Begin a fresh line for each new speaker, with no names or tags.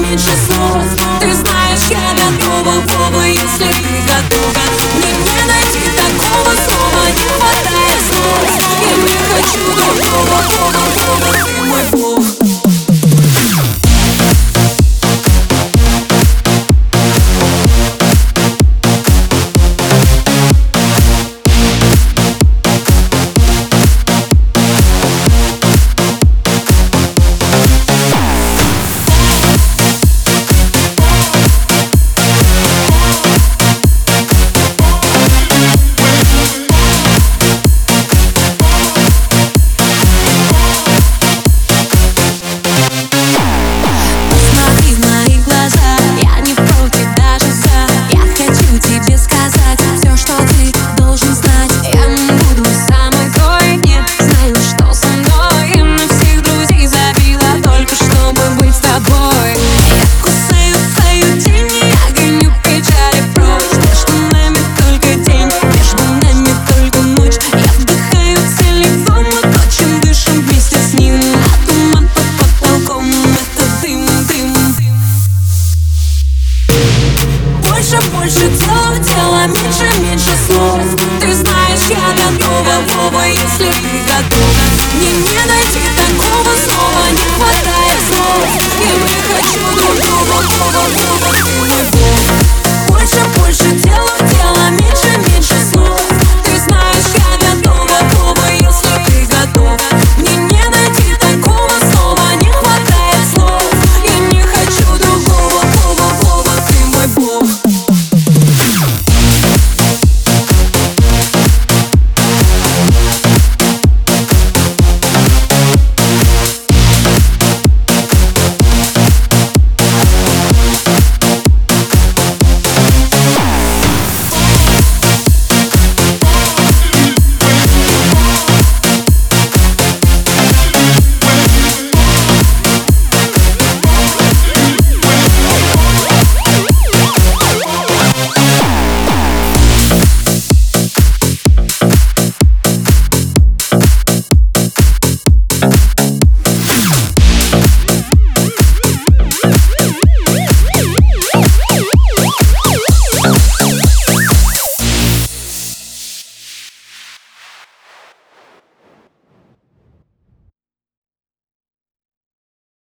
меньше слов. Ты знаешь, я готова, Вова, если больше дела, дело меньше, меньше слов. Ты знаешь, я готова, Вова, если